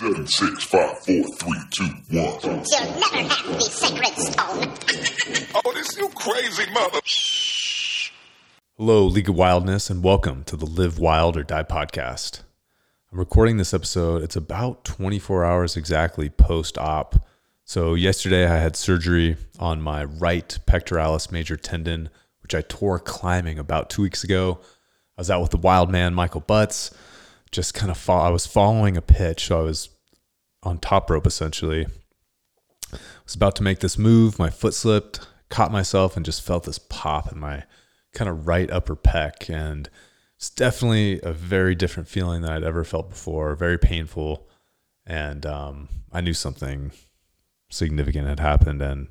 Seven, six, five, four, three, two, one. You'll never have the sacred stone. Oh, this you crazy mother. Hello, League of Wildness, and welcome to the Live Wild or Die podcast. I'm recording this episode. It's about 24 hours exactly post op. So, yesterday I had surgery on my right pectoralis major tendon, which I tore climbing about two weeks ago. I was out with the wild man, Michael Butts. Just kind of, fo- I was following a pitch. So, I was on top rope essentially. I was about to make this move. My foot slipped, caught myself, and just felt this pop in my kind of right upper pec. And it's definitely a very different feeling than I'd ever felt before, very painful. And um, I knew something significant had happened and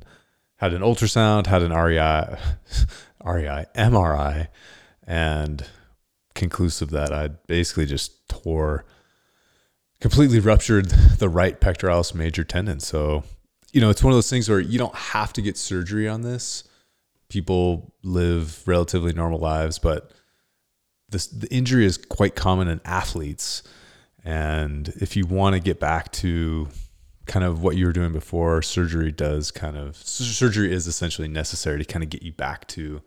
had an ultrasound, had an REI, REI, MRI, and conclusive that I basically just tore, completely ruptured the right pectoralis major tendon. So, you know, it's one of those things where you don't have to get surgery on this. People live relatively normal lives, but this the injury is quite common in athletes. And if you want to get back to kind of what you were doing before, surgery does kind of surgery is essentially necessary to kind of get you back to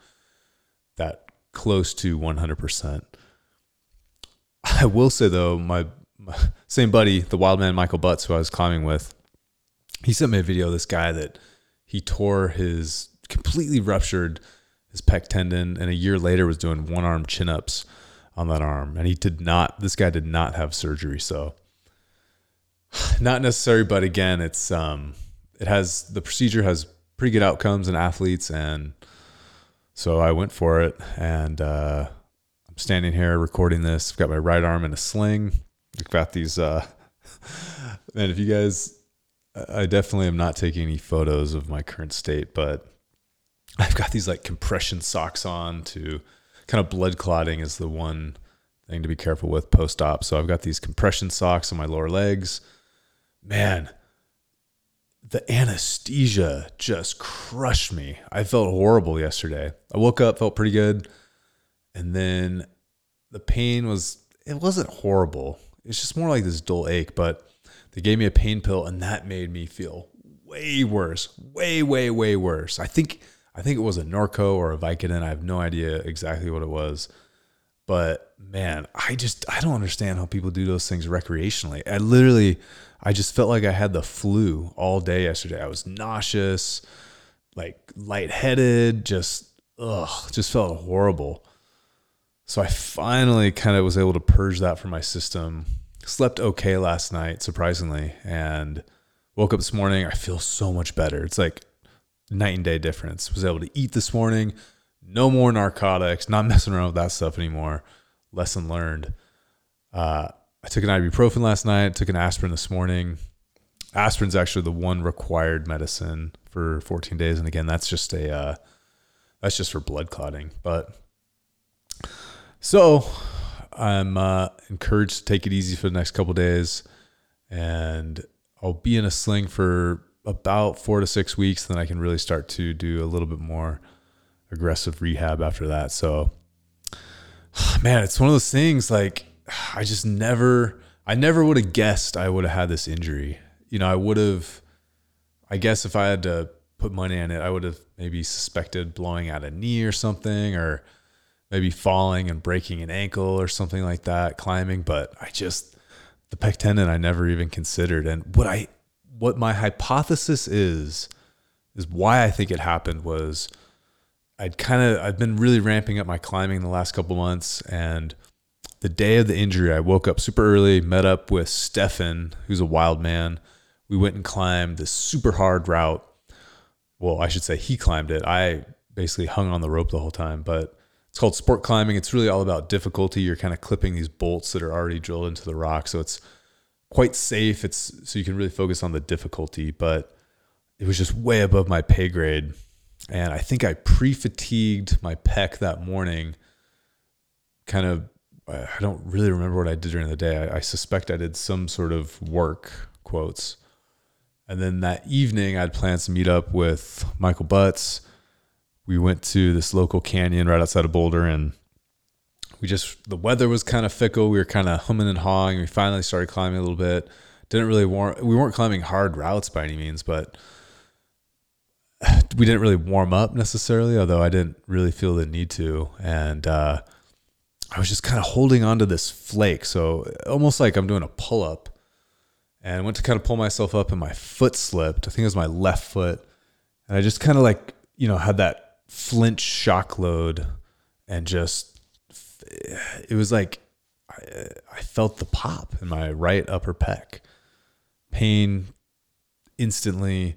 that close to 100%. I will say though, my, my same buddy, the wild man Michael Butts, who I was climbing with, he sent me a video of this guy that he tore his completely ruptured his pec tendon and a year later was doing one arm chin ups on that arm. And he did not, this guy did not have surgery. So not necessary, but again, it's, um, it has, the procedure has pretty good outcomes in athletes. And so I went for it and, uh, standing here recording this. I've got my right arm in a sling. I've got these, uh, man, if you guys, I definitely am not taking any photos of my current state, but I've got these like compression socks on to kind of blood clotting is the one thing to be careful with post op. So I've got these compression socks on my lower legs. Man, the anesthesia just crushed me. I felt horrible yesterday. I woke up, felt pretty good. And then the pain was, it wasn't horrible. It's just more like this dull ache, but they gave me a pain pill and that made me feel way worse, way, way, way worse. I think I think it was a Norco or a Vicodin. I have no idea exactly what it was. But man, I just I don't understand how people do those things recreationally. I literally I just felt like I had the flu all day yesterday. I was nauseous, like lightheaded, just ugh, just felt horrible. So I finally kind of was able to purge that from my system. Slept okay last night, surprisingly, and woke up this morning. I feel so much better. It's like night and day difference. Was able to eat this morning. No more narcotics. Not messing around with that stuff anymore. Lesson learned. Uh, I took an ibuprofen last night. Took an aspirin this morning. Aspirin's actually the one required medicine for 14 days, and again, that's just a uh, that's just for blood clotting. But so I'm uh, encouraged to take it easy for the next couple days, and I'll be in a sling for about four to six weeks, then I can really start to do a little bit more aggressive rehab after that. So, man, it's one of those things like I just never, I never would have guessed I would have had this injury. You know, I would have, I guess if I had to put money on it, I would have maybe suspected blowing out a knee or something, or maybe falling and breaking an ankle or something like that, climbing. But I just, the pec tendon, I never even considered. And what I, what my hypothesis is is why I think it happened was I'd kind of I've been really ramping up my climbing the last couple months and the day of the injury I woke up super early, met up with Stefan, who's a wild man. We went and climbed this super hard route. Well, I should say he climbed it. I basically hung on the rope the whole time, but it's called sport climbing. It's really all about difficulty. You're kind of clipping these bolts that are already drilled into the rock. So it's quite safe. It's so you can really focus on the difficulty, but it was just way above my pay grade. And I think I pre fatigued my pec that morning. Kind of, I don't really remember what I did during the day. I, I suspect I did some sort of work, quotes. And then that evening, I'd planned to meet up with Michael Butts. We went to this local canyon right outside of Boulder and we just the weather was kind of fickle. We were kind of humming and hawing. We finally started climbing a little bit. didn't really warm. We weren't climbing hard routes by any means, but we didn't really warm up necessarily. Although I didn't really feel the need to, and uh, I was just kind of holding on to this flake. So almost like I'm doing a pull up, and I went to kind of pull myself up, and my foot slipped. I think it was my left foot, and I just kind of like you know had that flinch shock load, and just it was like I, I felt the pop in my right upper pec. Pain instantly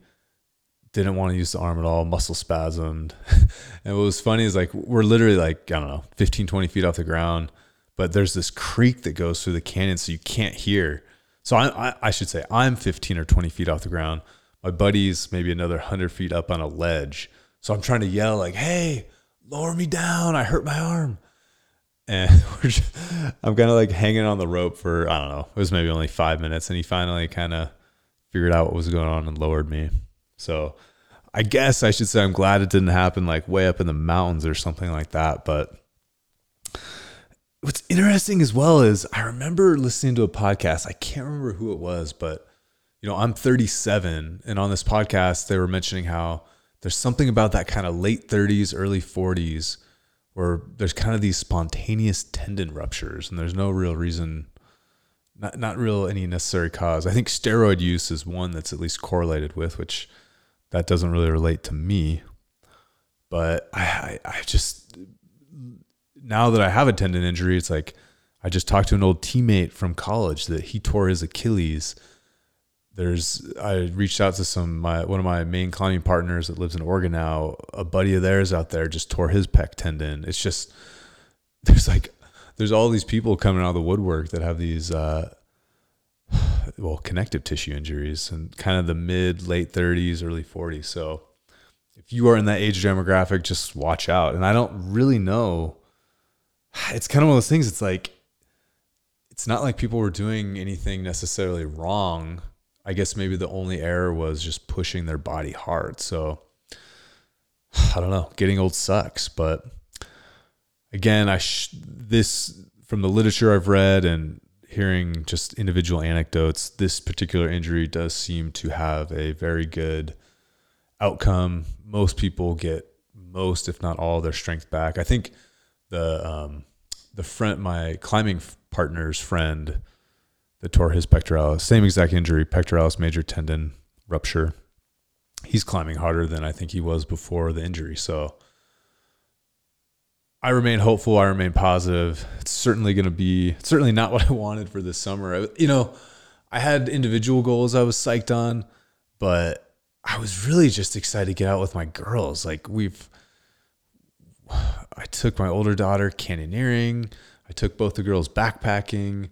didn't want to use the arm at all muscle spasmed. And what was funny is like we're literally like i don't know 15 20 feet off the ground but there's this creek that goes through the canyon so you can't hear. So I, I, I should say i'm 15 or 20 feet off the ground. My buddy's maybe another 100 feet up on a ledge so i'm trying to yell like hey lower me down i hurt my arm and just, I'm kind of like hanging on the rope for I don't know. It was maybe only five minutes, and he finally kind of figured out what was going on and lowered me. So I guess I should say I'm glad it didn't happen like way up in the mountains or something like that. But what's interesting as well is I remember listening to a podcast. I can't remember who it was, but you know I'm 37, and on this podcast they were mentioning how there's something about that kind of late 30s, early 40s where there's kind of these spontaneous tendon ruptures and there's no real reason not not real any necessary cause. I think steroid use is one that's at least correlated with, which that doesn't really relate to me. But I, I, I just now that I have a tendon injury, it's like I just talked to an old teammate from college that he tore his Achilles there's I reached out to some my one of my main climbing partners that lives in Oregon now. A buddy of theirs out there just tore his pec tendon. It's just there's like there's all these people coming out of the woodwork that have these uh, well connective tissue injuries and kind of the mid late 30s early 40s. So if you are in that age demographic, just watch out. And I don't really know. It's kind of one of those things. It's like it's not like people were doing anything necessarily wrong I guess maybe the only error was just pushing their body hard. So I don't know. Getting old sucks, but again, I sh- this from the literature I've read and hearing just individual anecdotes, this particular injury does seem to have a very good outcome. Most people get most, if not all, their strength back. I think the um, the friend, my climbing partner's friend, that tore his pectoralis. Same exact injury, pectoralis major tendon rupture. He's climbing harder than I think he was before the injury. So I remain hopeful. I remain positive. It's certainly going to be certainly not what I wanted for this summer. You know, I had individual goals I was psyched on, but I was really just excited to get out with my girls. Like we've, I took my older daughter canyoneering. I took both the girls backpacking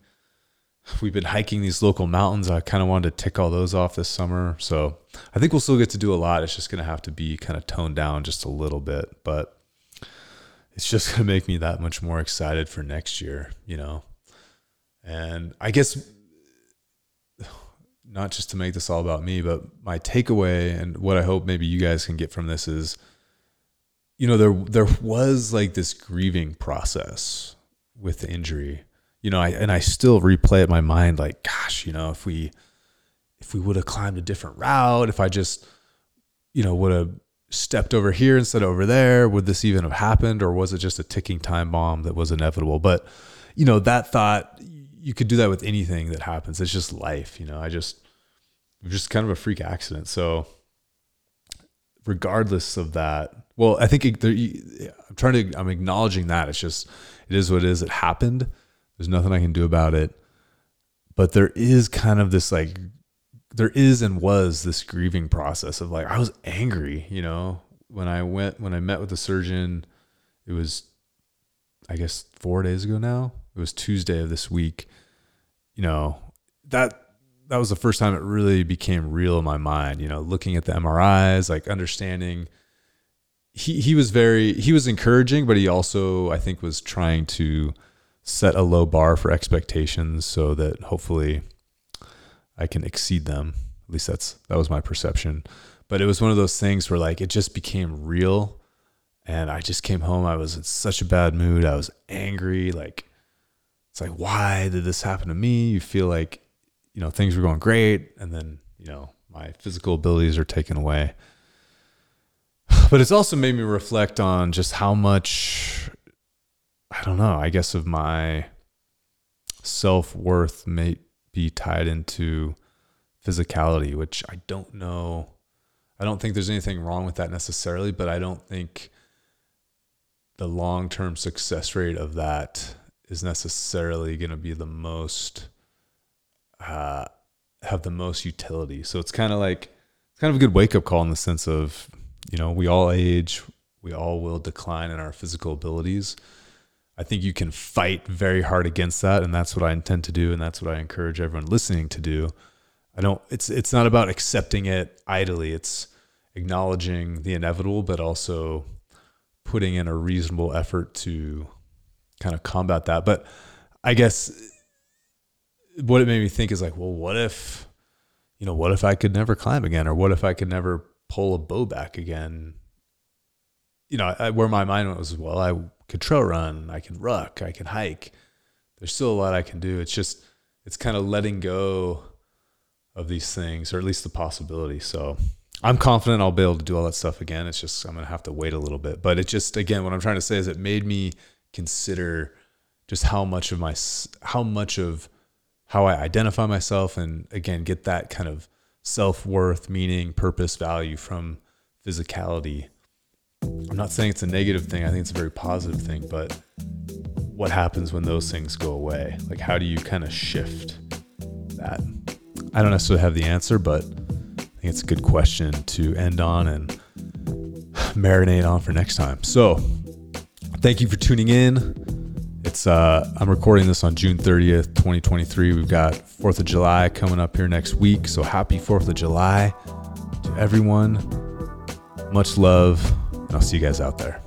we've been hiking these local mountains. I kind of wanted to tick all those off this summer. So I think we'll still get to do a lot. It's just going to have to be kind of toned down just a little bit, but it's just going to make me that much more excited for next year, you know? And I guess not just to make this all about me, but my takeaway and what I hope maybe you guys can get from this is, you know, there, there was like this grieving process with the injury you know, I, and I still replay it in my mind like, gosh, you know, if we, if we would have climbed a different route, if I just, you know, would have stepped over here instead of over there, would this even have happened? Or was it just a ticking time bomb that was inevitable? But, you know, that thought, you could do that with anything that happens. It's just life, you know, I just, just kind of a freak accident. So regardless of that, well, I think there, I'm trying to, I'm acknowledging that it's just, it is what it is. It happened there's nothing I can do about it. But there is kind of this like, there is and was this grieving process of like, I was angry, you know, when I went, when I met with the surgeon, it was, I guess, four days ago now. It was Tuesday of this week. You know, that that was the first time it really became real in my mind, you know, looking at the MRIs, like understanding he he was very he was encouraging, but he also I think was trying to set a low bar for expectations so that hopefully I can exceed them. At least that's that was my perception. But it was one of those things where like it just became real and I just came home I was in such a bad mood. I was angry like it's like why did this happen to me? You feel like you know, things were going great. And then, you know, my physical abilities are taken away. But it's also made me reflect on just how much, I don't know, I guess of my self worth may be tied into physicality, which I don't know. I don't think there's anything wrong with that necessarily, but I don't think the long term success rate of that is necessarily going to be the most, uh, have the most utility. So it's kind of like, it's kind of a good wake up call in the sense of, you know, we all age, we all will decline in our physical abilities. I think you can fight very hard against that, and that's what I intend to do, and that's what I encourage everyone listening to do. I don't. It's it's not about accepting it idly. It's acknowledging the inevitable, but also putting in a reasonable effort to kind of combat that. But I guess what it made me think is like, well, what if, you know, what if I could never climb again, or what if I could never pull a bow back again? You know, I, where my mind was, well, I could trail run, I can ruck, I can hike. There's still a lot I can do. It's just, it's kind of letting go of these things, or at least the possibility. So I'm confident I'll be able to do all that stuff again. It's just, I'm to have to wait a little bit. But it just, again, what I'm trying to say is it made me consider just how much of my, how much of how I identify myself and again, get that kind of self worth, meaning, purpose, value from physicality I'm not saying it's a negative thing. I think it's a very positive thing, but what happens when those things go away? Like, how do you kind of shift that? I don't necessarily have the answer, but I think it's a good question to end on and marinate on for next time. So, thank you for tuning in. It's uh, I'm recording this on June 30th, 2023. We've got 4th of July coming up here next week. So happy 4th of July to everyone. Much love I'll see you guys out there.